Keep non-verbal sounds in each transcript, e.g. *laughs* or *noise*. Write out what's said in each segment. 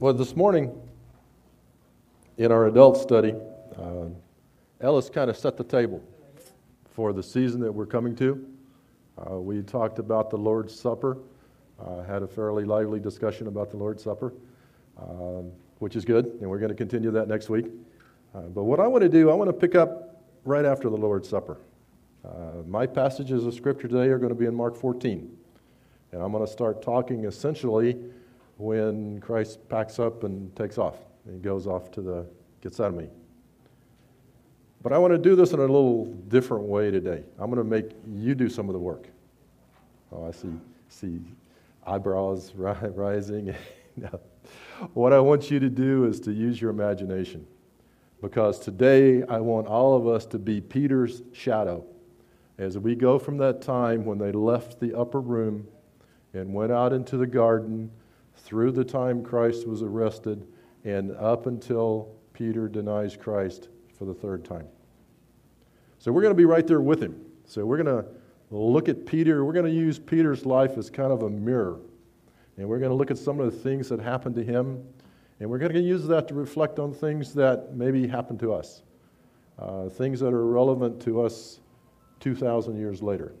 Well, this morning in our adult study, uh, Ellis kind of set the table for the season that we're coming to. Uh, we talked about the Lord's Supper, uh, had a fairly lively discussion about the Lord's Supper, um, which is good, and we're going to continue that next week. Uh, but what I want to do, I want to pick up right after the Lord's Supper. Uh, my passages of Scripture today are going to be in Mark 14. And I'm going to start talking essentially when Christ packs up and takes off. And he goes off to the Gethsemane. But I want to do this in a little different way today. I'm going to make you do some of the work. Oh, I see, see eyebrows *laughs* rising. *laughs* what I want you to do is to use your imagination. Because today I want all of us to be Peter's shadow as we go from that time when they left the upper room and went out into the garden through the time Christ was arrested and up until Peter denies Christ for the third time. So we're going to be right there with him. So we're going to look at Peter. We're going to use Peter's life as kind of a mirror. And we're going to look at some of the things that happened to him. And we're going to use that to reflect on things that maybe happened to us, uh, things that are relevant to us 2,000 years later.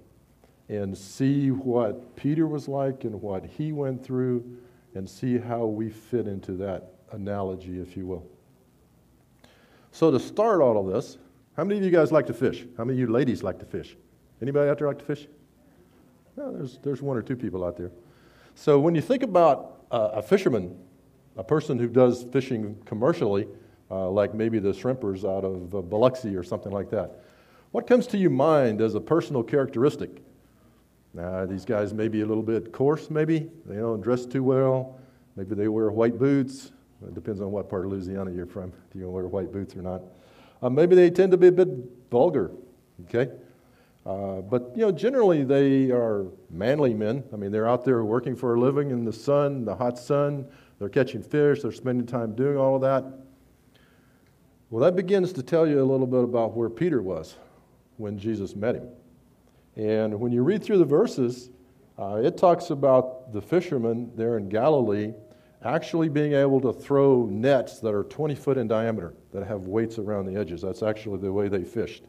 And see what Peter was like and what he went through, and see how we fit into that analogy, if you will. So, to start all of this, how many of you guys like to fish? How many of you ladies like to fish? Anybody out there like to fish? No, there's, there's one or two people out there. So, when you think about uh, a fisherman, a person who does fishing commercially, uh, like maybe the shrimpers out of uh, Biloxi or something like that, what comes to your mind as a personal characteristic? Uh, these guys may be a little bit coarse, maybe. They don't dress too well. Maybe they wear white boots. It depends on what part of Louisiana you're from, if you wear white boots or not. Uh, maybe they tend to be a bit vulgar, okay? Uh, but, you know, generally they are manly men. I mean, they're out there working for a living in the sun, the hot sun. They're catching fish. They're spending time doing all of that. Well, that begins to tell you a little bit about where Peter was when Jesus met him. And when you read through the verses, uh, it talks about the fishermen there in Galilee actually being able to throw nets that are 20 foot in diameter that have weights around the edges. That's actually the way they fished.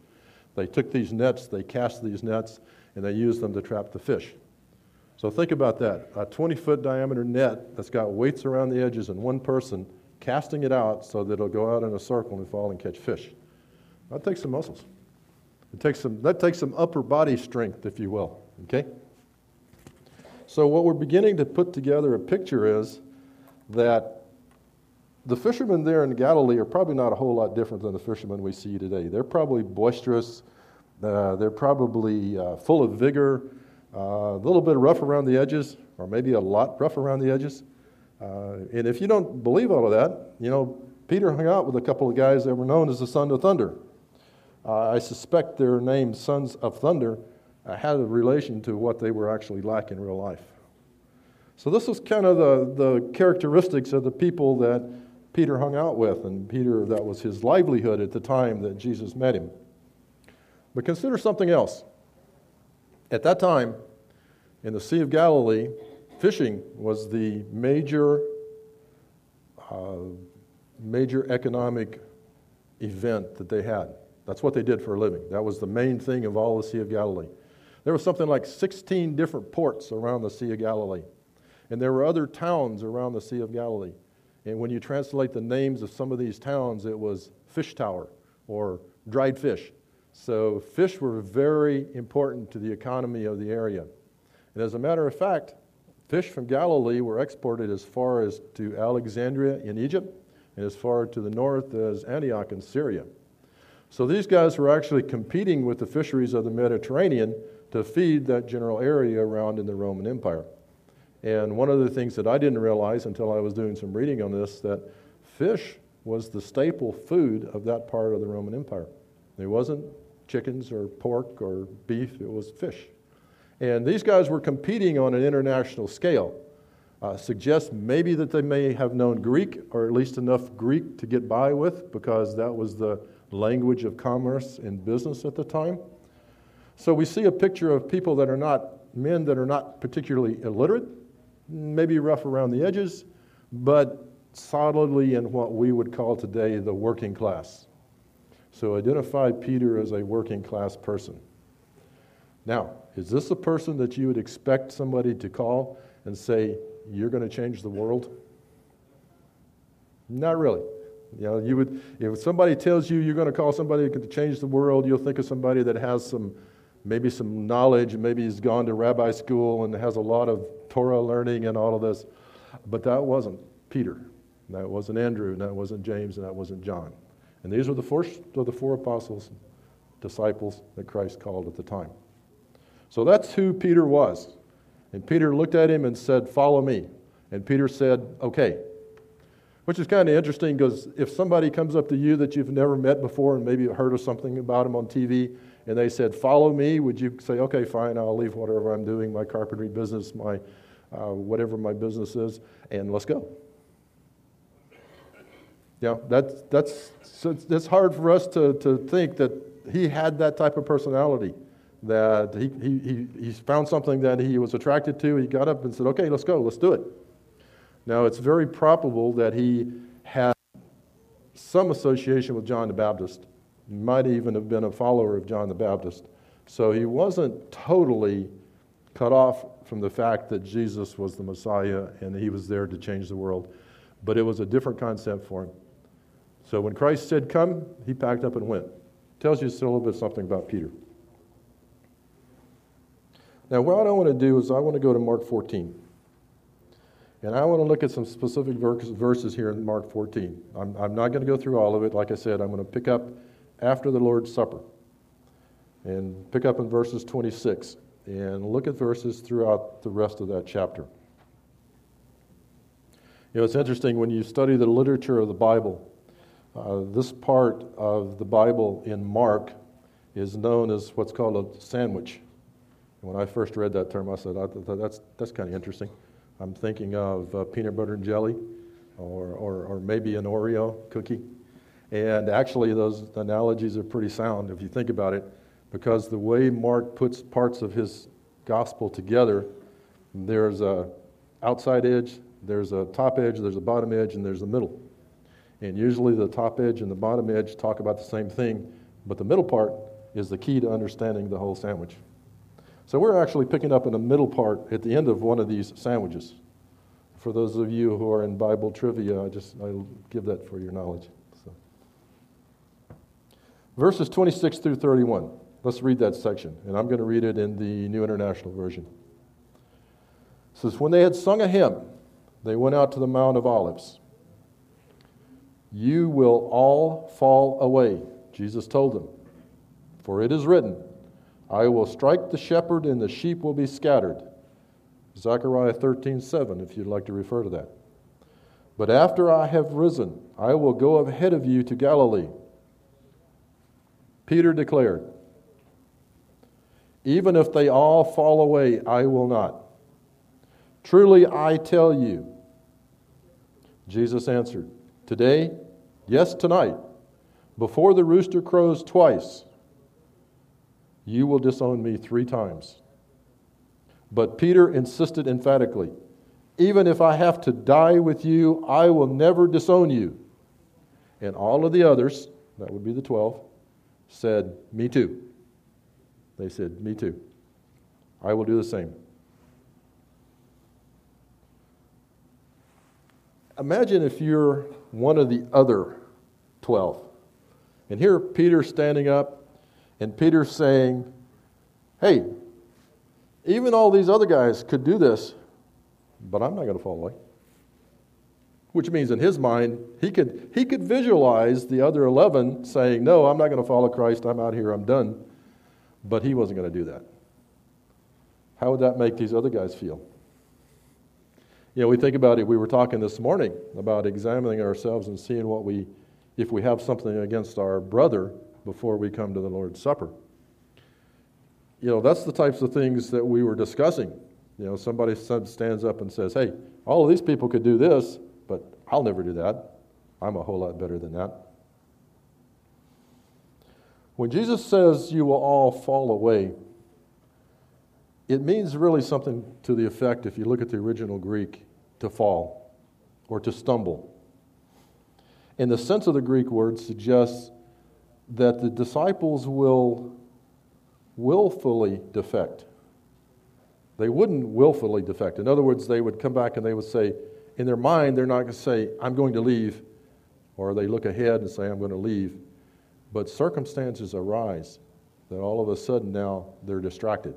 They took these nets, they cast these nets, and they used them to trap the fish. So think about that a 20 foot diameter net that's got weights around the edges and one person casting it out so that it'll go out in a circle and fall and catch fish. That takes some muscles. It takes some, that takes some upper body strength, if you will. Okay? So, what we're beginning to put together a picture is that the fishermen there in Galilee are probably not a whole lot different than the fishermen we see today. They're probably boisterous, uh, they're probably uh, full of vigor, uh, a little bit rough around the edges, or maybe a lot rough around the edges. Uh, and if you don't believe all of that, you know, Peter hung out with a couple of guys that were known as the Son of Thunder. Uh, I suspect their name, Sons of Thunder, uh, had a relation to what they were actually like in real life. So, this was kind of the, the characteristics of the people that Peter hung out with, and Peter, that was his livelihood at the time that Jesus met him. But consider something else. At that time, in the Sea of Galilee, fishing was the major, uh, major economic event that they had. That's what they did for a living. That was the main thing of all the Sea of Galilee. There was something like 16 different ports around the Sea of Galilee. And there were other towns around the Sea of Galilee. And when you translate the names of some of these towns, it was fish tower or dried fish. So fish were very important to the economy of the area. And as a matter of fact, fish from Galilee were exported as far as to Alexandria in Egypt and as far to the north as Antioch in Syria. So these guys were actually competing with the fisheries of the Mediterranean to feed that general area around in the Roman Empire. And one of the things that I didn't realize until I was doing some reading on this that fish was the staple food of that part of the Roman Empire. It wasn't chickens or pork or beef, it was fish. And these guys were competing on an international scale. Uh, suggests maybe that they may have known Greek, or at least enough Greek to get by with, because that was the language of commerce and business at the time. So we see a picture of people that are not men that are not particularly illiterate, maybe rough around the edges, but solidly in what we would call today the working class. So identify Peter as a working class person. Now, is this a person that you would expect somebody to call and say, You're going to change the world? Not really. You know, you would, if somebody tells you you're going to call somebody to change the world, you'll think of somebody that has some, maybe some knowledge, maybe he's gone to rabbi school and has a lot of Torah learning and all of this. But that wasn't Peter. That wasn't Andrew, and that wasn't James, and that wasn't John. And these were the first of the four apostles, disciples that Christ called at the time. So that's who Peter was. And Peter looked at him and said, Follow me. And Peter said, Okay. Which is kind of interesting because if somebody comes up to you that you've never met before and maybe heard of something about him on TV and they said, Follow me, would you say, Okay, fine, I'll leave whatever I'm doing, my carpentry business, my uh, whatever my business is, and let's go? Yeah, that's, that's, it's hard for us to, to think that he had that type of personality that he, he, he found something that he was attracted to. He got up and said, Okay, let's go, let's do it. Now, it's very probable that he had some association with John the Baptist, might even have been a follower of John the Baptist. So he wasn't totally cut off from the fact that Jesus was the Messiah and he was there to change the world. But it was a different concept for him. So when Christ said, Come, he packed up and went. Tells you a little bit something about Peter. Now, what I want to do is I want to go to Mark 14. And I want to look at some specific verses here in Mark 14. I'm, I'm not going to go through all of it. Like I said, I'm going to pick up after the Lord's Supper and pick up in verses 26 and look at verses throughout the rest of that chapter. You know, it's interesting when you study the literature of the Bible, uh, this part of the Bible in Mark is known as what's called a sandwich. And when I first read that term, I said, I that's, that's kind of interesting. I'm thinking of uh, peanut butter and jelly or, or, or maybe an Oreo cookie. And actually, those analogies are pretty sound if you think about it, because the way Mark puts parts of his gospel together, there's a outside edge, there's a top edge, there's a bottom edge, and there's a middle. And usually the top edge and the bottom edge talk about the same thing, but the middle part is the key to understanding the whole sandwich. So we're actually picking up in the middle part at the end of one of these sandwiches. For those of you who are in Bible trivia, I just I'll give that for your knowledge. So. Verses 26 through 31. Let's read that section, and I'm going to read it in the New International Version. It says, When they had sung a hymn, they went out to the Mount of Olives. You will all fall away, Jesus told them, for it is written, I will strike the shepherd, and the sheep will be scattered. Zechariah 13, 7, if you'd like to refer to that. But after I have risen, I will go ahead of you to Galilee. Peter declared, Even if they all fall away, I will not. Truly I tell you. Jesus answered, Today, yes, tonight, before the rooster crows twice, you will disown me three times. But Peter insisted emphatically, Even if I have to die with you, I will never disown you. And all of the others, that would be the 12, said, Me too. They said, Me too. I will do the same. Imagine if you're one of the other 12. And here Peter standing up and Peter's saying, Hey, even all these other guys could do this, but I'm not going to fall away. Which means in his mind, he could, he could visualize the other 11 saying, No, I'm not going to follow Christ. I'm out here. I'm done. But he wasn't going to do that. How would that make these other guys feel? You know, we think about it. We were talking this morning about examining ourselves and seeing what we, if we have something against our brother, before we come to the Lord's Supper. You know, that's the types of things that we were discussing. You know, somebody stands up and says, Hey, all of these people could do this, but I'll never do that. I'm a whole lot better than that. When Jesus says you will all fall away, it means really something to the effect, if you look at the original Greek, to fall or to stumble And the sense of the Greek word suggests that the disciples will willfully defect. They wouldn't willfully defect. In other words, they would come back and they would say, in their mind, they're not going to say, I'm going to leave, or they look ahead and say, I'm going to leave. But circumstances arise that all of a sudden now they're distracted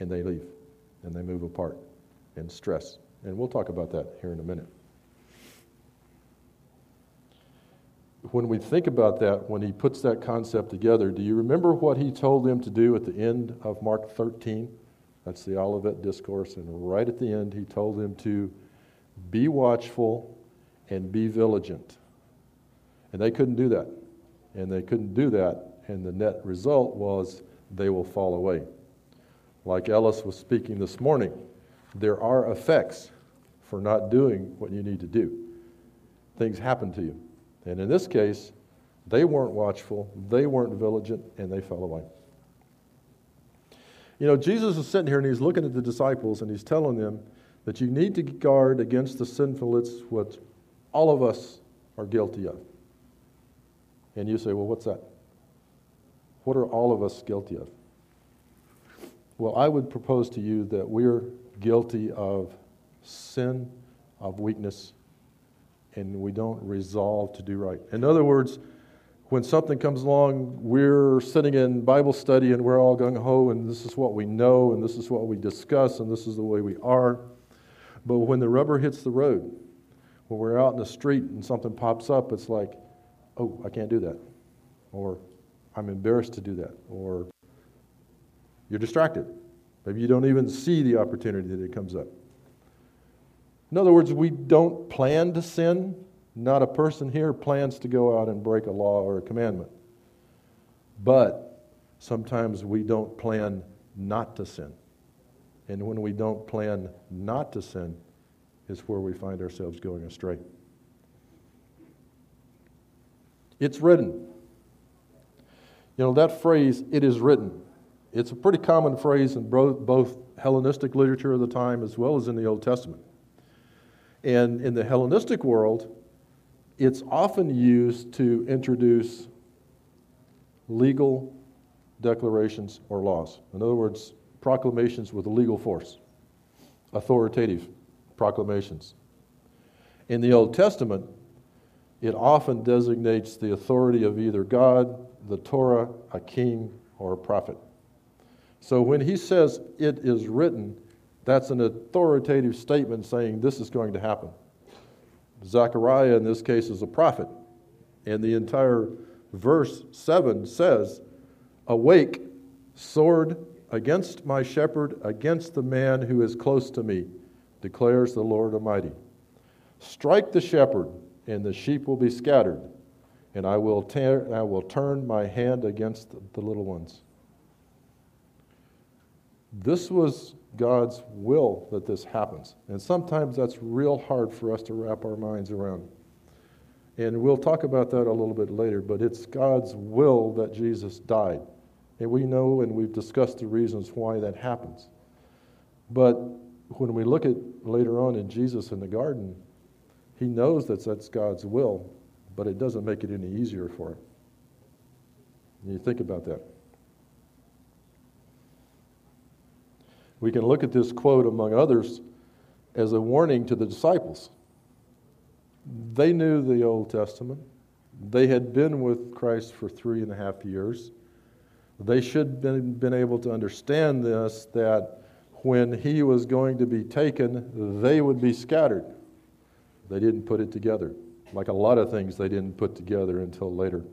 and they leave and they move apart and stress. And we'll talk about that here in a minute. When we think about that, when he puts that concept together, do you remember what he told them to do at the end of Mark 13? That's the Olivet Discourse. And right at the end, he told them to be watchful and be vigilant. And they couldn't do that. And they couldn't do that. And the net result was they will fall away. Like Ellis was speaking this morning, there are effects for not doing what you need to do. Things happen to you. And in this case, they weren't watchful, they weren't vigilant, and they fell away. You know, Jesus is sitting here and he's looking at the disciples and he's telling them that you need to guard against the sinfulness what all of us are guilty of. And you say, well, what's that? What are all of us guilty of? Well, I would propose to you that we're guilty of sin, of weakness, and we don't resolve to do right. In other words, when something comes along, we're sitting in Bible study and we're all gung ho, and this is what we know, and this is what we discuss, and this is the way we are. But when the rubber hits the road, when we're out in the street and something pops up, it's like, oh, I can't do that. Or I'm embarrassed to do that. Or you're distracted. Maybe you don't even see the opportunity that it comes up. In other words, we don't plan to sin. Not a person here plans to go out and break a law or a commandment. But sometimes we don't plan not to sin. And when we don't plan not to sin, is where we find ourselves going astray. It's written. You know, that phrase, it is written, it's a pretty common phrase in both Hellenistic literature of the time as well as in the Old Testament. And in the Hellenistic world, it's often used to introduce legal declarations or laws. In other words, proclamations with legal force, authoritative proclamations. In the Old Testament, it often designates the authority of either God, the Torah, a king, or a prophet. So when he says it is written, that's an authoritative statement saying this is going to happen. Zechariah, in this case, is a prophet. And the entire verse 7 says, Awake, sword against my shepherd, against the man who is close to me, declares the Lord Almighty. Strike the shepherd, and the sheep will be scattered, and I will, tear, I will turn my hand against the little ones. This was God's will that this happens. And sometimes that's real hard for us to wrap our minds around. And we'll talk about that a little bit later, but it's God's will that Jesus died. And we know and we've discussed the reasons why that happens. But when we look at later on in Jesus in the garden, he knows that that's God's will, but it doesn't make it any easier for him. And you think about that. We can look at this quote, among others, as a warning to the disciples. They knew the Old Testament. They had been with Christ for three and a half years. They should have been, been able to understand this that when he was going to be taken, they would be scattered. They didn't put it together. Like a lot of things, they didn't put together until later.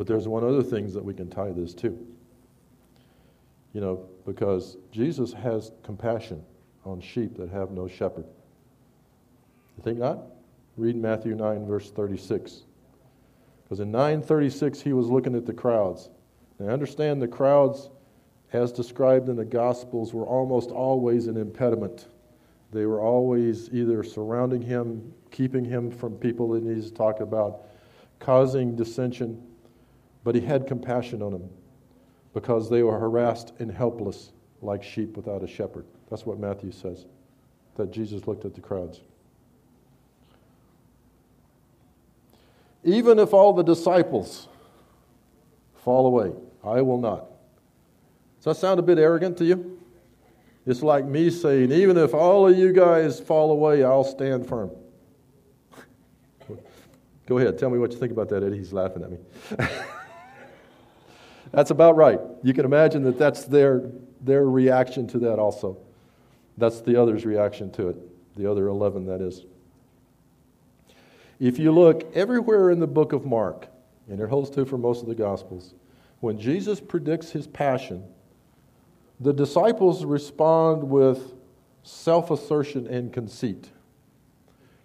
But there's one other thing that we can tie this to. You know, because Jesus has compassion on sheep that have no shepherd. You think not? Read Matthew 9, verse 36. Because in 936, he was looking at the crowds. I understand the crowds, as described in the Gospels, were almost always an impediment. They were always either surrounding him, keeping him from people that he needs to talk about, causing dissension. But he had compassion on them because they were harassed and helpless like sheep without a shepherd. That's what Matthew says, that Jesus looked at the crowds. Even if all the disciples fall away, I will not. Does that sound a bit arrogant to you? It's like me saying, even if all of you guys fall away, I'll stand firm. *laughs* Go ahead, tell me what you think about that, Eddie. He's laughing at me. *laughs* that's about right. You can imagine that that's their, their reaction to that also. That's the other's reaction to it, the other 11, that is. If you look everywhere in the book of Mark, and it holds true for most of the Gospels, when Jesus predicts his passion, the disciples respond with self assertion and conceit.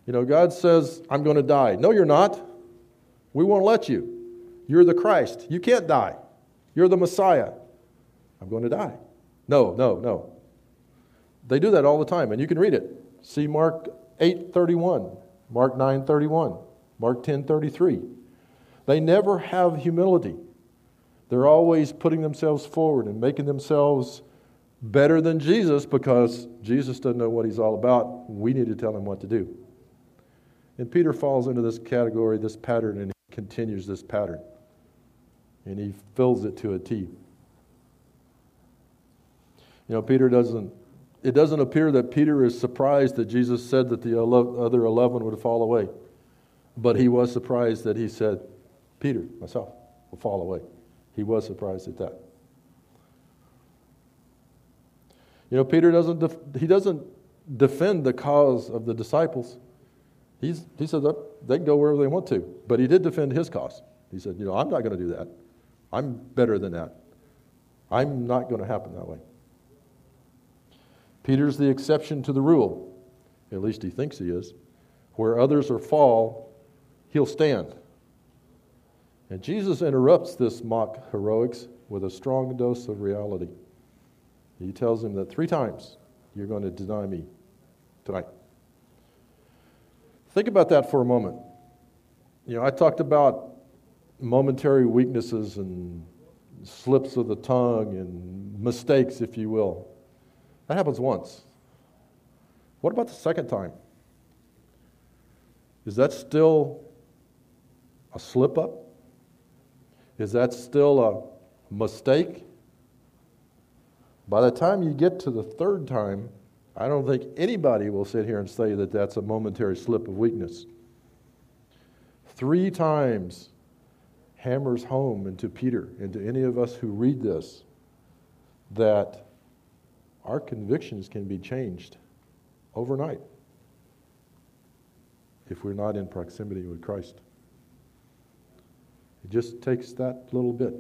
You know, God says, I'm going to die. No, you're not. We won't let you. You're the Christ. You can't die. You're the Messiah. I'm going to die. No, no, no. They do that all the time, and you can read it. See Mark 8:31, Mark 9:31, Mark 10:33. They never have humility. They're always putting themselves forward and making themselves better than Jesus because Jesus doesn't know what he's all about. We need to tell him what to do. And Peter falls into this category, this pattern, and he continues this pattern. And he fills it to a T. You know, Peter doesn't, it doesn't appear that Peter is surprised that Jesus said that the other 11 would fall away. But he was surprised that he said, Peter, myself, will fall away. He was surprised at that. You know, Peter doesn't, def- he doesn't defend the cause of the disciples. He's, he said they can go wherever they want to. But he did defend his cause. He said, you know, I'm not going to do that. I'm better than that. I'm not going to happen that way. Peter's the exception to the rule. At least he thinks he is. Where others are fall, he'll stand. And Jesus interrupts this mock heroics with a strong dose of reality. He tells him that three times you're going to deny me tonight. Think about that for a moment. You know, I talked about momentary weaknesses and slips of the tongue and mistakes, if you will. That happens once. What about the second time? Is that still a slip up? Is that still a mistake? By the time you get to the third time, I don't think anybody will sit here and say that that's a momentary slip of weakness. Three times hammers home into Peter and to any of us who read this that our convictions can be changed overnight if we're not in proximity with Christ. It just takes that little bit.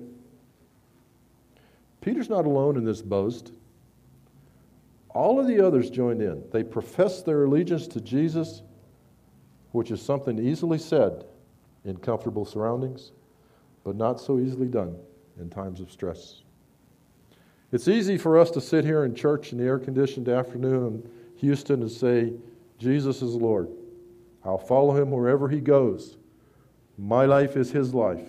Peter's not alone in this boast. All of the others joined in. They professed their allegiance to Jesus, which is something easily said in comfortable surroundings, but not so easily done in times of stress. It's easy for us to sit here in church in the air conditioned afternoon in Houston and say, Jesus is Lord. I'll follow him wherever he goes. My life is his life.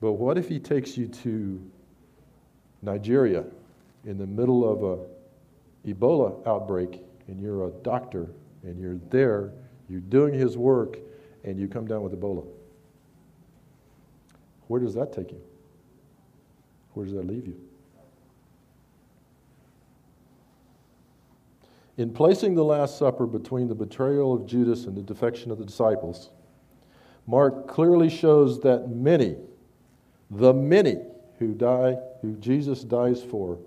But what if he takes you to Nigeria in the middle of a Ebola outbreak and you're a doctor and you're there, you're doing his work, and you come down with Ebola? Where does that take you? Where does that leave you? In placing the Last Supper between the betrayal of Judas and the defection of the disciples, Mark clearly shows that many, the many who die, who Jesus dies for,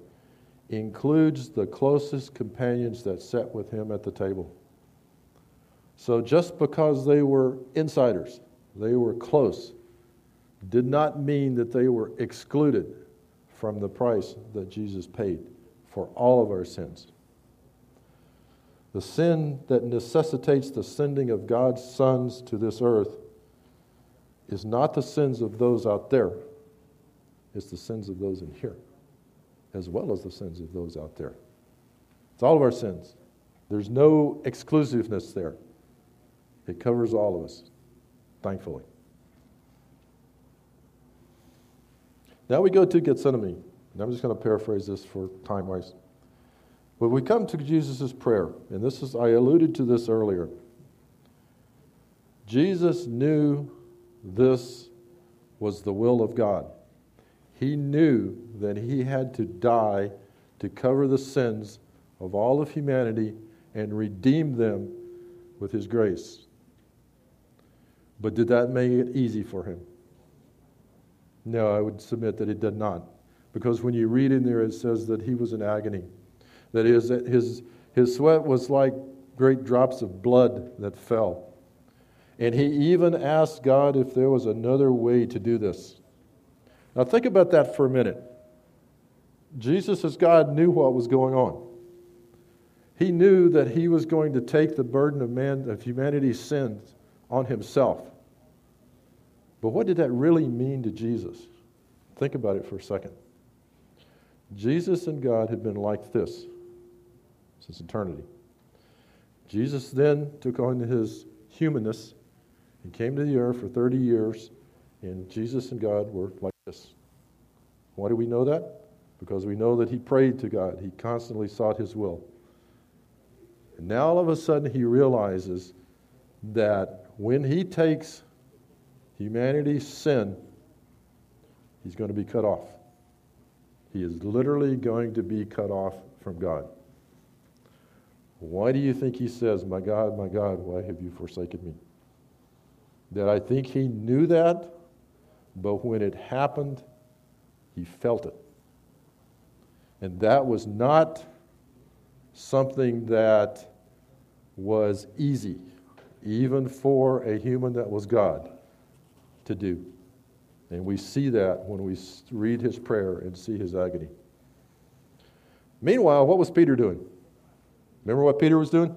includes the closest companions that sat with him at the table. So just because they were insiders, they were close, did not mean that they were excluded from the price that Jesus paid for all of our sins. The sin that necessitates the sending of God's sons to this earth is not the sins of those out there, it's the sins of those in here, as well as the sins of those out there. It's all of our sins. There's no exclusiveness there. It covers all of us, thankfully. Now we go to Gethsemane. And I'm just going to paraphrase this for time wise. When we come to Jesus' prayer, and this is, I alluded to this earlier, Jesus knew this was the will of God. He knew that he had to die to cover the sins of all of humanity and redeem them with his grace. But did that make it easy for him? No, I would submit that it did not. Because when you read in there, it says that he was in agony. That is, his, his sweat was like great drops of blood that fell. And he even asked God if there was another way to do this. Now, think about that for a minute. Jesus, as God, knew what was going on. He knew that he was going to take the burden of, man, of humanity's sins on himself. But what did that really mean to Jesus? Think about it for a second. Jesus and God had been like this since eternity. Jesus then took on his humanness and came to the earth for 30 years, and Jesus and God were like this. Why do we know that? Because we know that he prayed to God, he constantly sought his will. And now all of a sudden he realizes that when he takes humanity's sin, he's going to be cut off. He is literally going to be cut off from God. Why do you think he says, My God, my God, why have you forsaken me? That I think he knew that, but when it happened, he felt it. And that was not something that was easy, even for a human that was God to do. And we see that when we read his prayer and see his agony. Meanwhile, what was Peter doing? Remember what Peter was doing?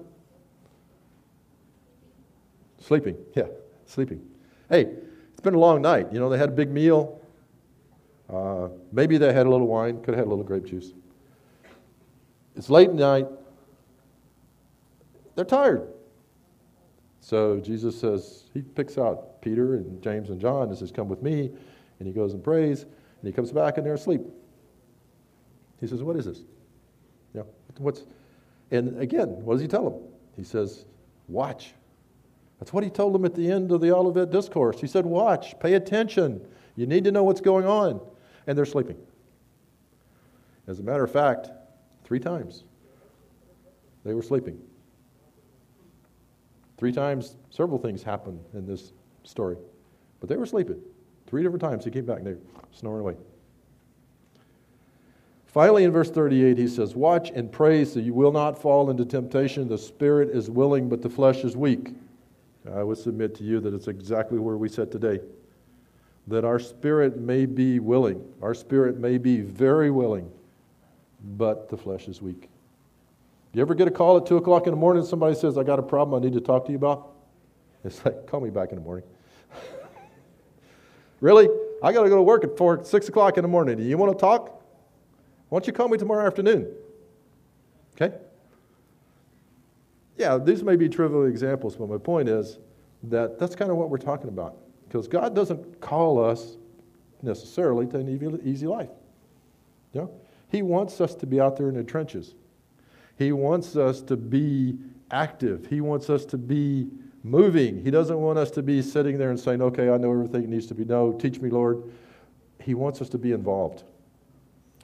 Sleeping. Yeah, sleeping. Hey, it's been a long night. You know, they had a big meal. Uh, maybe they had a little wine, could have had a little grape juice. It's late night. They're tired. So Jesus says, He picks out Peter and James and John and says, Come with me. And he goes and prays, and he comes back and they're asleep. He says, What is this? Yeah, what's and again, what does he tell them? He says, Watch. That's what he told them at the end of the Olivet Discourse. He said, Watch, pay attention. You need to know what's going on. And they're sleeping. As a matter of fact, three times they were sleeping. Three times, several things happened in this story. But they were sleeping. Three different times he came back and they were snoring away. Finally, in verse 38, he says, Watch and pray so you will not fall into temptation. The spirit is willing, but the flesh is weak. I would submit to you that it's exactly where we sit today. That our spirit may be willing, our spirit may be very willing, but the flesh is weak. You ever get a call at 2 o'clock in the morning and somebody says, I got a problem I need to talk to you about? It's like, call me back in the morning. *laughs* really? I got to go to work at 4, 6 o'clock in the morning. Do you want to talk? Why don't you call me tomorrow afternoon? Okay? Yeah, these may be trivial examples, but my point is that that's kind of what we're talking about. Because God doesn't call us necessarily to an easy life. You know? He wants us to be out there in the trenches. He wants us to be active. He wants us to be moving. He doesn't want us to be sitting there and saying, okay, I know everything needs to be known. Teach me, Lord. He wants us to be involved.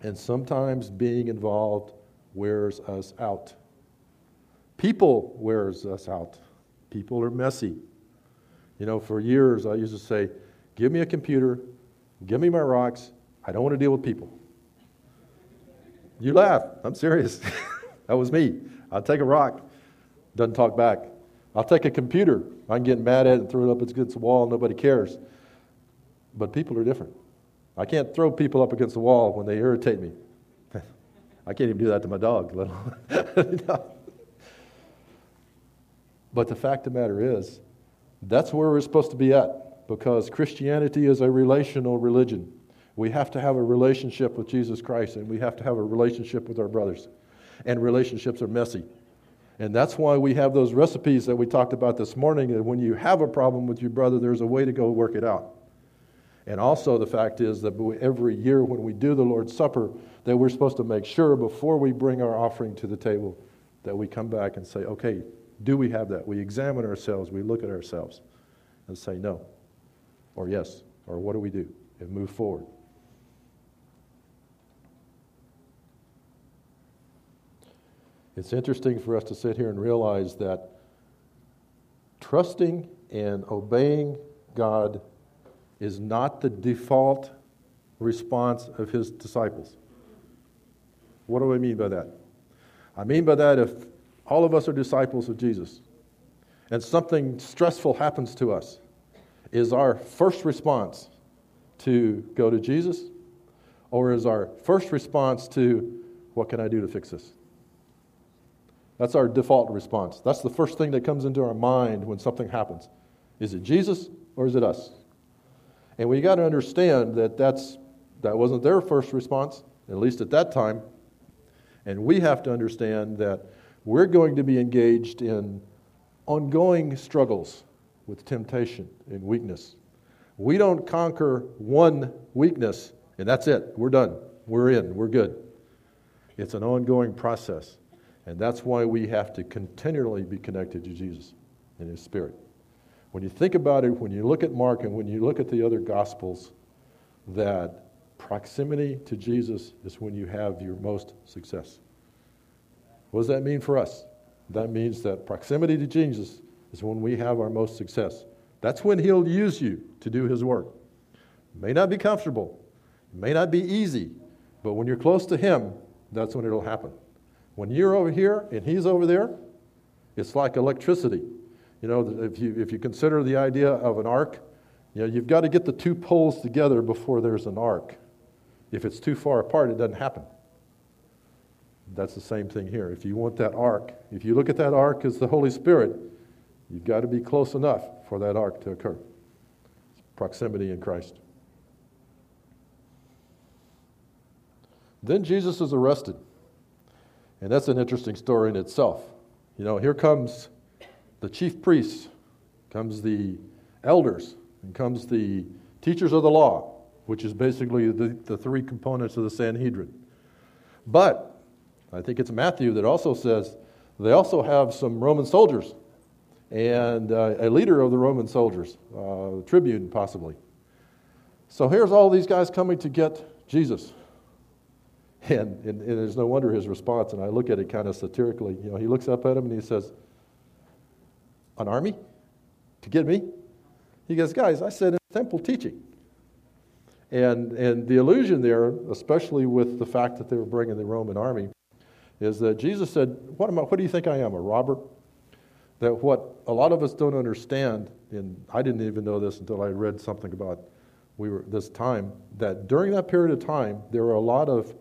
And sometimes being involved wears us out. People wears us out. People are messy. You know, for years I used to say, give me a computer, give me my rocks. I don't want to deal with people. You laugh. I'm serious. *laughs* That was me. I'll take a rock, doesn't talk back. I'll take a computer. I can get mad at it and throw it up against the wall, nobody cares. But people are different. I can't throw people up against the wall when they irritate me. *laughs* I can't even do that to my dog. *laughs* But the fact of the matter is, that's where we're supposed to be at because Christianity is a relational religion. We have to have a relationship with Jesus Christ and we have to have a relationship with our brothers and relationships are messy. And that's why we have those recipes that we talked about this morning. that when you have a problem with your brother, there's a way to go work it out. And also, the fact is that every year when we do the Lord's Supper, that we're supposed to make sure before we bring our offering to the table that we come back and say, okay, do we have that? We examine ourselves, we look at ourselves and say no, or yes, or what do we do? And move forward. It's interesting for us to sit here and realize that trusting and obeying God is not the default response of his disciples. What do I mean by that? I mean by that if all of us are disciples of Jesus and something stressful happens to us, is our first response to go to Jesus? Or is our first response to, what can I do to fix this? That's our default response. That's the first thing that comes into our mind when something happens. Is it Jesus or is it us? And we got to understand that that's, that wasn't their first response, at least at that time. And we have to understand that we're going to be engaged in ongoing struggles with temptation and weakness. We don't conquer one weakness and that's it. We're done. We're in. We're good. It's an ongoing process. And that's why we have to continually be connected to Jesus and His Spirit. When you think about it, when you look at Mark and when you look at the other Gospels, that proximity to Jesus is when you have your most success. What does that mean for us? That means that proximity to Jesus is when we have our most success. That's when He'll use you to do His work. It may not be comfortable, it may not be easy, but when you're close to Him, that's when it'll happen. When you're over here and He's over there, it's like electricity. You know, if you, if you consider the idea of an arc, you know, you've got to get the two poles together before there's an arc. If it's too far apart, it doesn't happen. That's the same thing here. If you want that arc, if you look at that arc as the Holy Spirit, you've got to be close enough for that arc to occur. It's Proximity in Christ. Then Jesus is arrested. And that's an interesting story in itself. You know, here comes the chief priests, comes the elders, and comes the teachers of the law, which is basically the, the three components of the Sanhedrin. But I think it's Matthew that also says they also have some Roman soldiers and uh, a leader of the Roman soldiers, uh, tribune possibly. So here's all these guys coming to get Jesus. And, and, and there's no wonder his response, and I look at it kind of satirically. You know, he looks up at him and he says, An army? To get me? He goes, Guys, I said in temple teaching. And, and the illusion there, especially with the fact that they were bringing the Roman army, is that Jesus said, What, am I, what do you think I am, a robber? That what a lot of us don't understand, and I didn't even know this until I read something about we were this time, that during that period of time, there were a lot of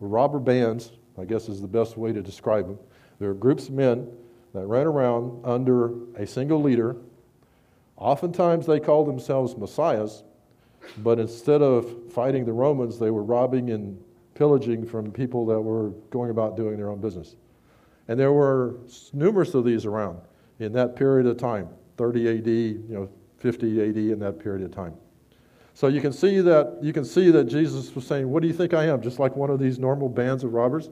robber bands, I guess is the best way to describe them. There were groups of men that ran around under a single leader. Oftentimes they called themselves messiahs, but instead of fighting the Romans, they were robbing and pillaging from people that were going about doing their own business. And there were numerous of these around in that period of time 30 AD, you know, 50 AD in that period of time. So you can see that you can see that Jesus was saying, "What do you think I am? Just like one of these normal bands of robbers?"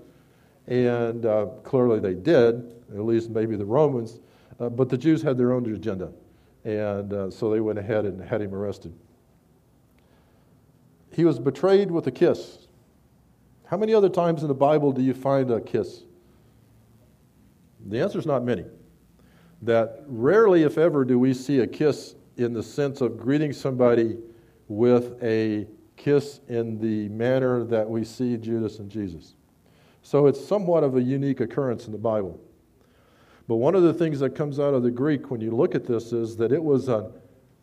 And uh, clearly they did, at least maybe the Romans, uh, but the Jews had their own agenda, and uh, so they went ahead and had him arrested. He was betrayed with a kiss. How many other times in the Bible do you find a kiss? The answer is not many. That rarely, if ever, do we see a kiss in the sense of greeting somebody with a kiss in the manner that we see Judas and Jesus. So it's somewhat of a unique occurrence in the Bible. But one of the things that comes out of the Greek when you look at this is that it was an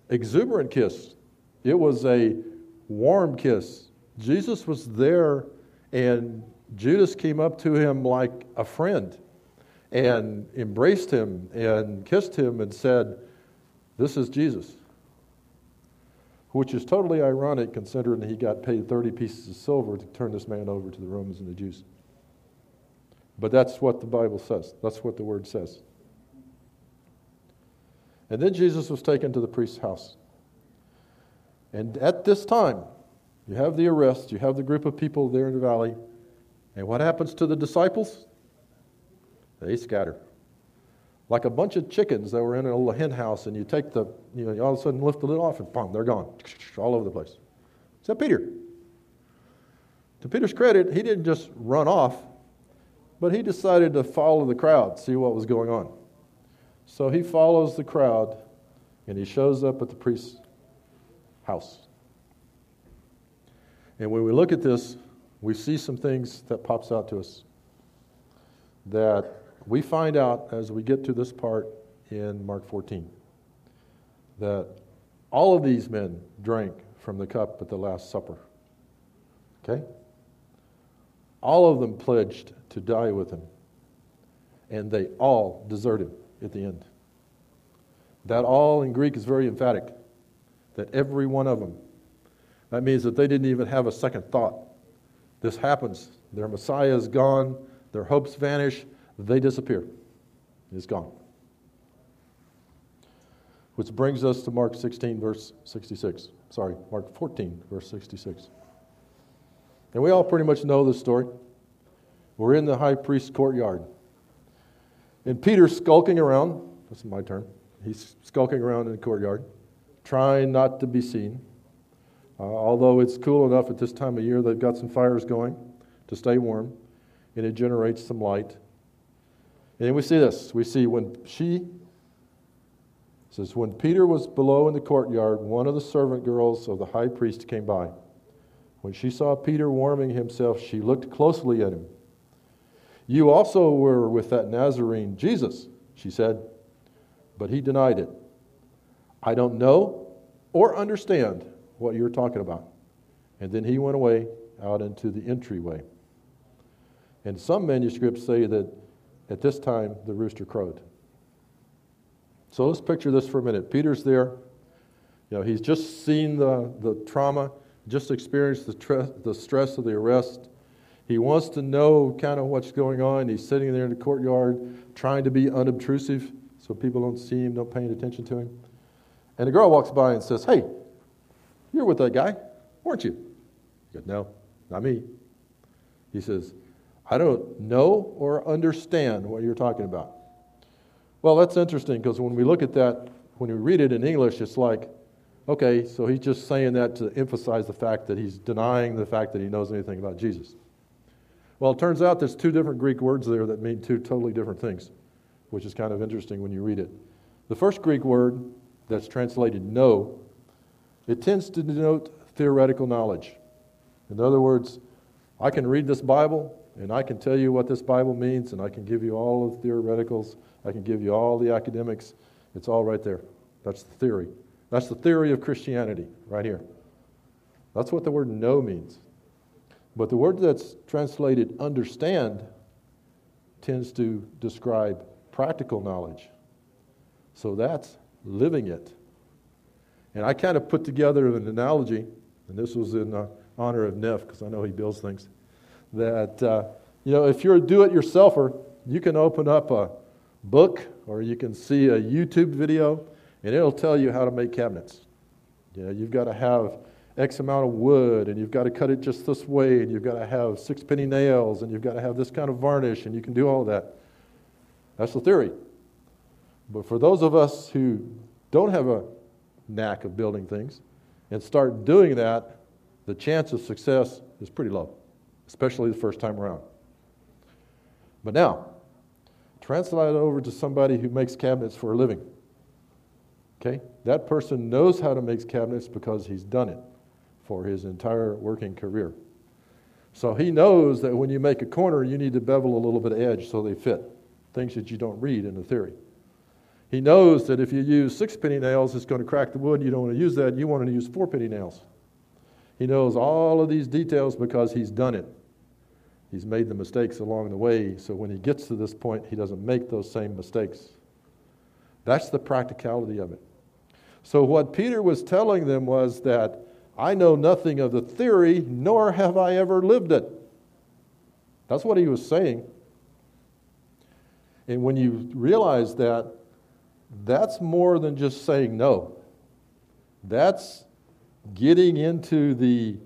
exuberant kiss, it was a warm kiss. Jesus was there, and Judas came up to him like a friend and embraced him and kissed him and said, This is Jesus which is totally ironic considering he got paid 30 pieces of silver to turn this man over to the Romans and the Jews. But that's what the Bible says, that's what the word says. And then Jesus was taken to the priest's house. And at this time, you have the arrest, you have the group of people there in the valley, and what happens to the disciples? They scatter. Like a bunch of chickens that were in a little hen house, and you take the, you know, you all of a sudden lift the lid off, and boom, they're gone. All over the place. Except Peter. To Peter's credit, he didn't just run off, but he decided to follow the crowd, see what was going on. So he follows the crowd, and he shows up at the priest's house. And when we look at this, we see some things that pops out to us that we find out as we get to this part in Mark 14 that all of these men drank from the cup at the Last Supper. Okay? All of them pledged to die with him. And they all deserted at the end. That all in Greek is very emphatic. That every one of them. That means that they didn't even have a second thought. This happens. Their Messiah is gone. Their hopes vanish. They disappear. It's gone. Which brings us to Mark 16, verse 66. Sorry, Mark 14, verse 66. And we all pretty much know this story. We're in the high priest's courtyard. And Peter's skulking around. That's my turn. He's skulking around in the courtyard, trying not to be seen. Uh, although it's cool enough at this time of year, they've got some fires going to stay warm, and it generates some light. And we see this. We see when she says, When Peter was below in the courtyard, one of the servant girls of the high priest came by. When she saw Peter warming himself, she looked closely at him. You also were with that Nazarene, Jesus, she said. But he denied it. I don't know or understand what you're talking about. And then he went away out into the entryway. And some manuscripts say that at this time the rooster crowed. So let's picture this for a minute. Peter's there. You know, he's just seen the, the trauma, just experienced the, tre- the stress of the arrest. He wants to know kind of what's going on. He's sitting there in the courtyard trying to be unobtrusive so people don't see him, don't pay any attention to him. And a girl walks by and says, Hey, you're with that guy, weren't you? He goes, No, not me. He says, I don't know or understand what you're talking about. Well, that's interesting because when we look at that, when we read it in English, it's like, okay, so he's just saying that to emphasize the fact that he's denying the fact that he knows anything about Jesus. Well, it turns out there's two different Greek words there that mean two totally different things, which is kind of interesting when you read it. The first Greek word that's translated know it tends to denote theoretical knowledge. In other words, I can read this Bible and I can tell you what this Bible means and I can give you all the theoreticals, I can give you all the academics. It's all right there. That's the theory. That's the theory of Christianity right here. That's what the word know means. But the word that's translated understand tends to describe practical knowledge. So that's living it. And I kind of put together an analogy, and this was in uh, honor of Neff, because I know he builds things, that, uh, you know, if you're a do it yourselfer, you can open up a book or you can see a YouTube video, and it'll tell you how to make cabinets. You know, you've got to have X amount of wood, and you've got to cut it just this way, and you've got to have six penny nails, and you've got to have this kind of varnish, and you can do all that. That's the theory. But for those of us who don't have a knack of building things and start doing that, the chance of success is pretty low, especially the first time around. But now, translate it over to somebody who makes cabinets for a living. Okay? That person knows how to make cabinets because he's done it for his entire working career. So he knows that when you make a corner, you need to bevel a little bit of edge so they fit. Things that you don't read in the theory. He knows that if you use six penny nails, it's going to crack the wood. You don't want to use that. You want to use four penny nails. He knows all of these details because he's done it. He's made the mistakes along the way, so when he gets to this point, he doesn't make those same mistakes. That's the practicality of it. So, what Peter was telling them was that I know nothing of the theory, nor have I ever lived it. That's what he was saying. And when you realize that, that's more than just saying no. That's getting into the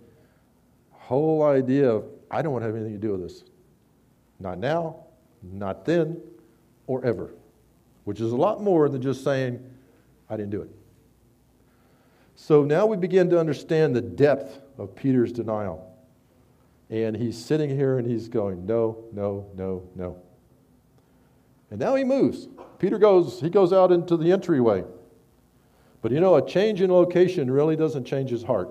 whole idea of, I don't want to have anything to do with this. Not now, not then, or ever. Which is a lot more than just saying, I didn't do it. So now we begin to understand the depth of Peter's denial. And he's sitting here and he's going, No, no, no, no. And now he moves. Peter goes, he goes out into the entryway. But you know, a change in location really doesn't change his heart.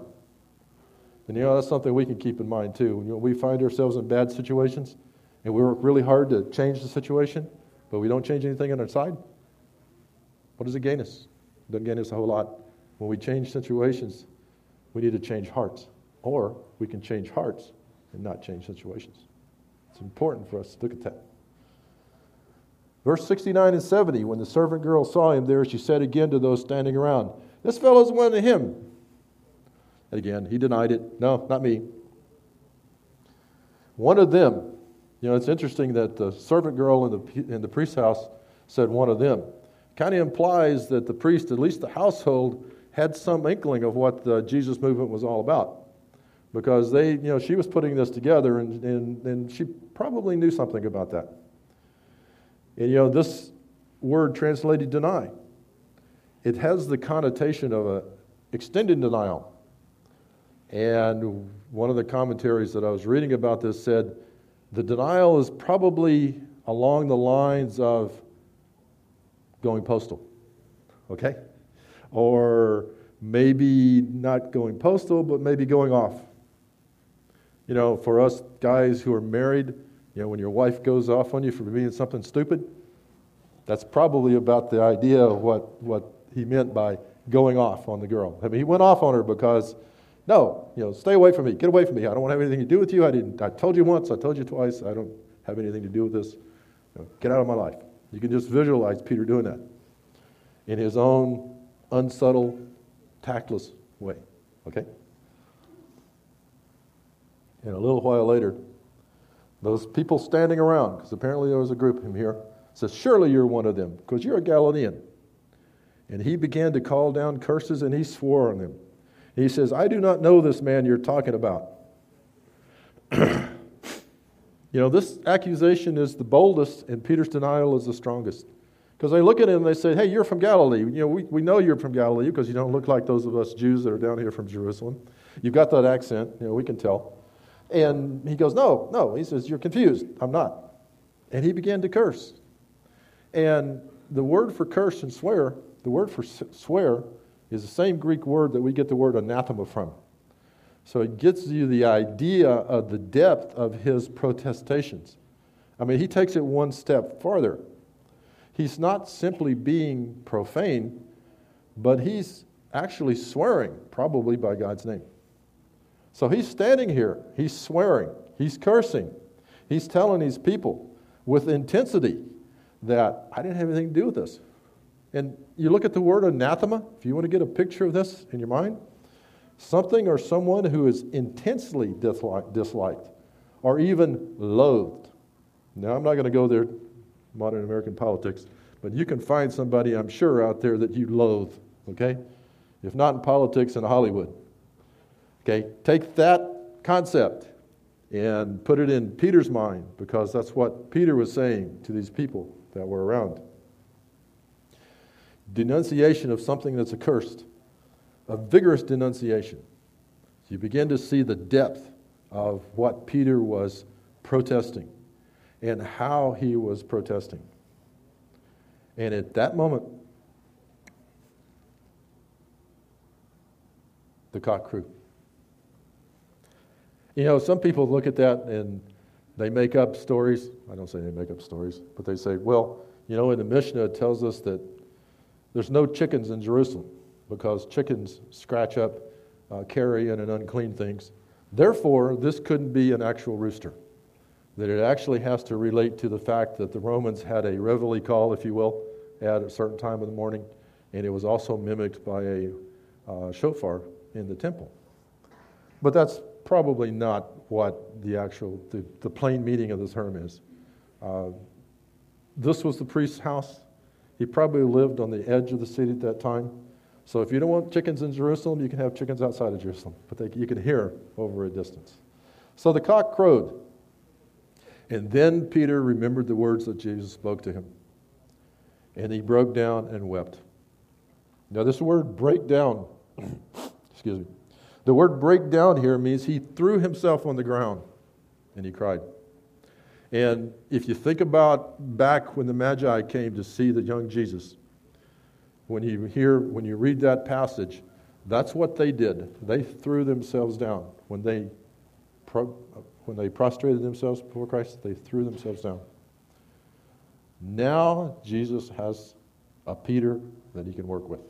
And you know, that's something we can keep in mind too. When we find ourselves in bad situations and we work really hard to change the situation, but we don't change anything on our side, what does it gain us? It doesn't gain us a whole lot. When we change situations, we need to change hearts. Or we can change hearts and not change situations. It's important for us to look at that. Verse 69 and 70 When the servant girl saw him there, she said again to those standing around, This fellow's one of him. Again, he denied it. No, not me. One of them. You know, it's interesting that the servant girl in the, in the priest's house said one of them. Kind of implies that the priest, at least the household, had some inkling of what the Jesus movement was all about. Because they, you know, she was putting this together and, and, and she probably knew something about that. And you know, this word translated deny, it has the connotation of an extended denial. And one of the commentaries that I was reading about this said the denial is probably along the lines of going postal. Okay? Or maybe not going postal, but maybe going off. You know, for us guys who are married, you know, when your wife goes off on you for being something stupid, that's probably about the idea of what, what he meant by going off on the girl. I mean, he went off on her because, no, you know, stay away from me, get away from me. I don't want to have anything to do with you. I didn't. I told you once, I told you twice. I don't have anything to do with this. You know, get out of my life. You can just visualize Peter doing that in his own unsubtle, tactless way. Okay. And a little while later, those people standing around, because apparently there was a group of them here, says, Surely you're one of them, because you're a Galilean. And he began to call down curses and he swore on them. He says, I do not know this man you're talking about. *clears throat* you know, this accusation is the boldest, and Peter's denial is the strongest. Because they look at him and they say, Hey, you're from Galilee. You know, we, we know you're from Galilee because you don't look like those of us Jews that are down here from Jerusalem. You've got that accent, you know, we can tell. And he goes, No, no. He says, You're confused. I'm not. And he began to curse. And the word for curse and swear, the word for swear, is the same Greek word that we get the word anathema from. So it gets you the idea of the depth of his protestations. I mean, he takes it one step farther. He's not simply being profane, but he's actually swearing, probably by God's name. So he's standing here, he's swearing, he's cursing, he's telling these people with intensity that I didn't have anything to do with this. And you look at the word anathema, if you want to get a picture of this in your mind, something or someone who is intensely disliked or even loathed. Now, I'm not going to go there, modern American politics, but you can find somebody, I'm sure, out there that you loathe, okay? If not in politics, in Hollywood. Okay, take that concept and put it in Peter's mind because that's what Peter was saying to these people that were around. Denunciation of something that's accursed, a vigorous denunciation. So you begin to see the depth of what Peter was protesting and how he was protesting. And at that moment, the cock crew. You know, some people look at that and they make up stories. I don't say they make up stories, but they say, well, you know, in the Mishnah it tells us that there's no chickens in Jerusalem because chickens scratch up uh, carrion and unclean things. Therefore, this couldn't be an actual rooster. That it actually has to relate to the fact that the Romans had a reveille call, if you will, at a certain time of the morning, and it was also mimicked by a uh, shofar in the temple. But that's probably not what the actual, the, the plain meaning of the term is. Uh, this was the priest's house. He probably lived on the edge of the city at that time. So if you don't want chickens in Jerusalem, you can have chickens outside of Jerusalem, but they, you can hear over a distance. So the cock crowed. And then Peter remembered the words that Jesus spoke to him. And he broke down and wept. Now, this word break down, *coughs* excuse me, the word break down here means he threw himself on the ground and he cried. And if you think about back when the Magi came to see the young Jesus, when you hear, when you read that passage, that's what they did. They threw themselves down. When they, when they prostrated themselves before Christ, they threw themselves down. Now Jesus has a Peter that he can work with.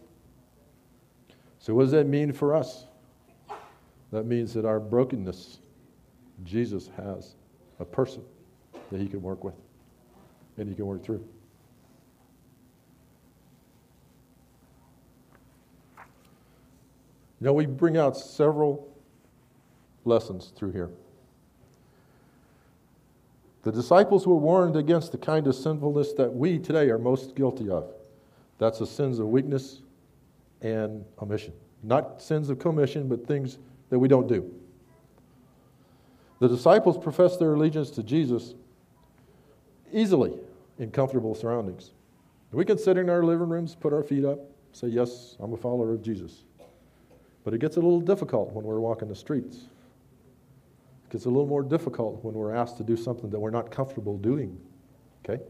So, what does that mean for us? That means that our brokenness, Jesus has a person that he can work with and he can work through. You know, we bring out several lessons through here. The disciples were warned against the kind of sinfulness that we today are most guilty of. That's the sins of weakness and omission. Not sins of commission, but things that we don't do. The disciples professed their allegiance to Jesus easily in comfortable surroundings. We can sit in our living rooms, put our feet up, say, Yes, I'm a follower of Jesus. But it gets a little difficult when we're walking the streets. It gets a little more difficult when we're asked to do something that we're not comfortable doing. Okay?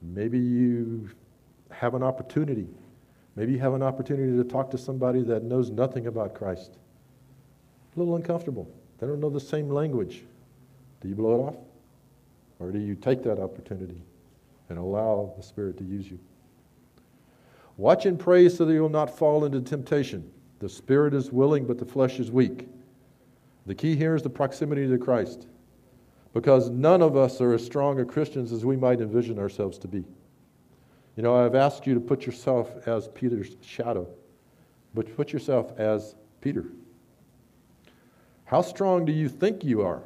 Maybe you have an opportunity. Maybe you have an opportunity to talk to somebody that knows nothing about Christ. A little uncomfortable. They don't know the same language. Do you blow it off? Or do you take that opportunity and allow the Spirit to use you? Watch and pray so that you will not fall into temptation. The spirit is willing, but the flesh is weak. The key here is the proximity to Christ, because none of us are as strong a Christians as we might envision ourselves to be. You know, I've asked you to put yourself as Peter's shadow, but put yourself as Peter. How strong do you think you are?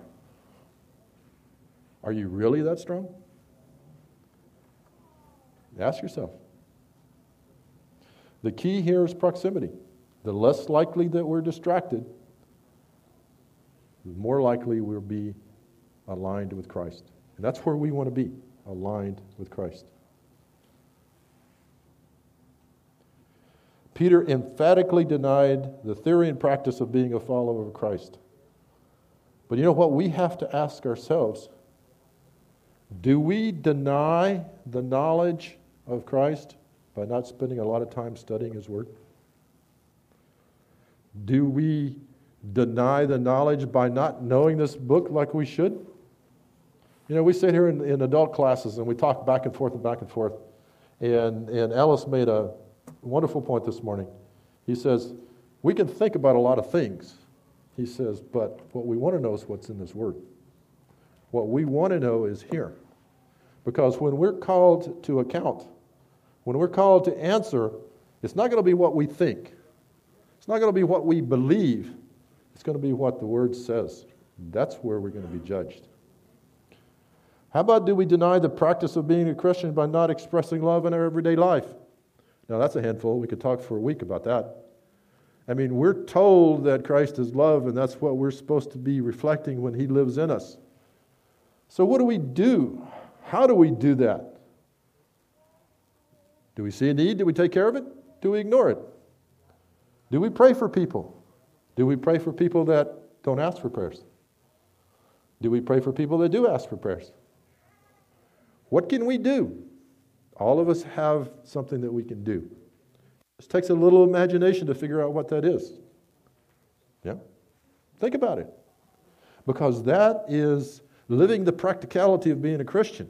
Are you really that strong? Ask yourself. The key here is proximity. The less likely that we're distracted, the more likely we'll be aligned with Christ. And that's where we want to be, aligned with Christ. Peter emphatically denied the theory and practice of being a follower of Christ. But you know what? We have to ask ourselves do we deny the knowledge of Christ by not spending a lot of time studying His Word? Do we deny the knowledge by not knowing this book like we should? You know, we sit here in, in adult classes and we talk back and forth and back and forth. And, and Ellis made a wonderful point this morning. He says, We can think about a lot of things. He says, but what we want to know is what's in this word. What we want to know is here. Because when we're called to account, when we're called to answer, it's not going to be what we think. It's not going to be what we believe. It's going to be what the Word says. That's where we're going to be judged. How about do we deny the practice of being a Christian by not expressing love in our everyday life? Now, that's a handful. We could talk for a week about that. I mean, we're told that Christ is love, and that's what we're supposed to be reflecting when He lives in us. So, what do we do? How do we do that? Do we see a need? Do we take care of it? Do we ignore it? Do we pray for people? Do we pray for people that don't ask for prayers? Do we pray for people that do ask for prayers? What can we do? All of us have something that we can do. It takes a little imagination to figure out what that is. Yeah? Think about it. Because that is living the practicality of being a Christian.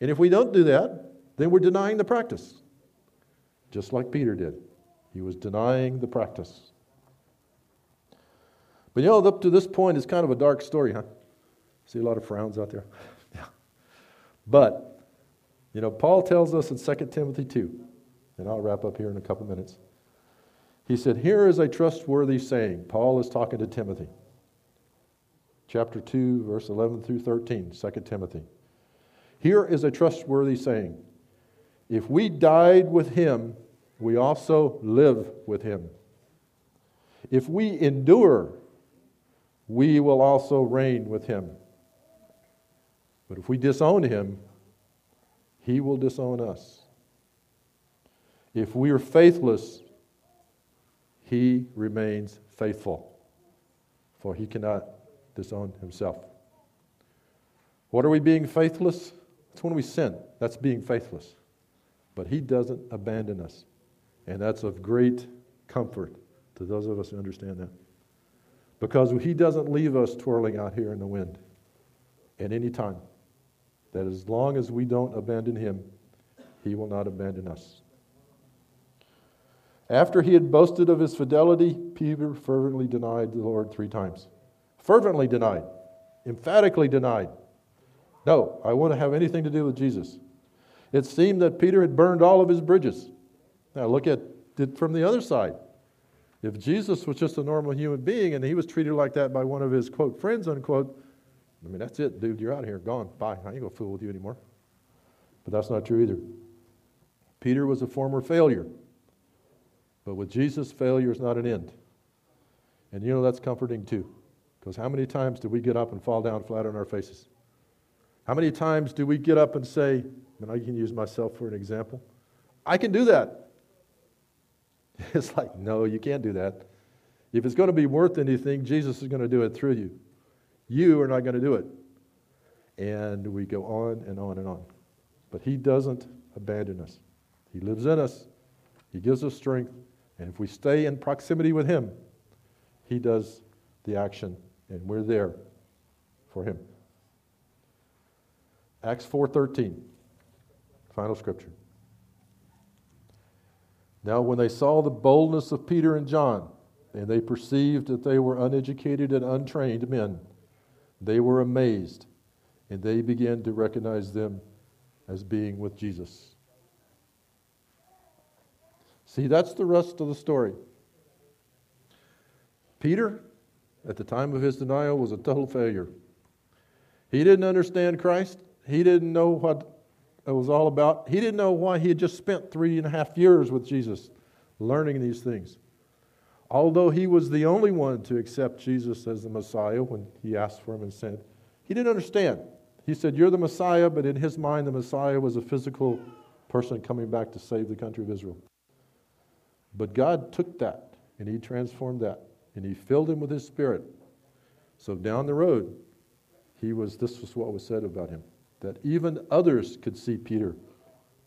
And if we don't do that, then we're denying the practice, just like Peter did. He was denying the practice. But you know, up to this point, it's kind of a dark story, huh? See a lot of frowns out there. *laughs* yeah. But, you know, Paul tells us in 2 Timothy 2, and I'll wrap up here in a couple minutes. He said, Here is a trustworthy saying. Paul is talking to Timothy. Chapter 2, verse 11 through 13, 2 Timothy. Here is a trustworthy saying If we died with him, we also live with him. If we endure, we will also reign with him. But if we disown him, he will disown us. If we are faithless, he remains faithful, for he cannot disown himself. What are we being faithless? It's when we sin. That's being faithless. But he doesn't abandon us. And that's of great comfort to those of us who understand that. Because he doesn't leave us twirling out here in the wind at any time. That as long as we don't abandon him, he will not abandon us. After he had boasted of his fidelity, Peter fervently denied the Lord three times. Fervently denied, emphatically denied. No, I want to have anything to do with Jesus. It seemed that Peter had burned all of his bridges. Now look at it from the other side. If Jesus was just a normal human being and he was treated like that by one of his quote friends unquote, I mean that's it, dude. You're out of here, gone. Bye. I ain't gonna fool with you anymore. But that's not true either. Peter was a former failure. But with Jesus, failure is not an end. And you know that's comforting too. Because how many times do we get up and fall down flat on our faces? How many times do we get up and say, and I can use myself for an example, I can do that. *laughs* It's like, no, you can't do that. If it's going to be worth anything, Jesus is going to do it through you. You are not going to do it. And we go on and on and on. But He doesn't abandon us, He lives in us, He gives us strength. And if we stay in proximity with Him, He does the action, and we're there for Him. Acts 4:13. Final scripture. Now when they saw the boldness of Peter and John, and they perceived that they were uneducated and untrained men, they were amazed, and they began to recognize them as being with Jesus. See, that's the rest of the story. Peter, at the time of his denial, was a total failure. He didn't understand Christ. He didn't know what it was all about. He didn't know why he had just spent three and a half years with Jesus learning these things. Although he was the only one to accept Jesus as the Messiah when he asked for him and said, he didn't understand. He said, You're the Messiah, but in his mind, the Messiah was a physical person coming back to save the country of Israel. But God took that and he transformed that and he filled him with his spirit. So down the road, he was this was what was said about him that even others could see Peter.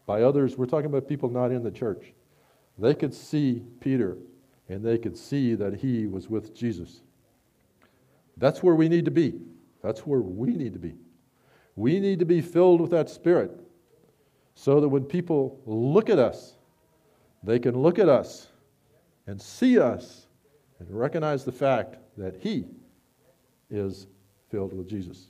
By others, we're talking about people not in the church. They could see Peter and they could see that he was with Jesus. That's where we need to be. That's where we need to be. We need to be filled with that Spirit so that when people look at us, they can look at us and see us and recognize the fact that He is filled with Jesus.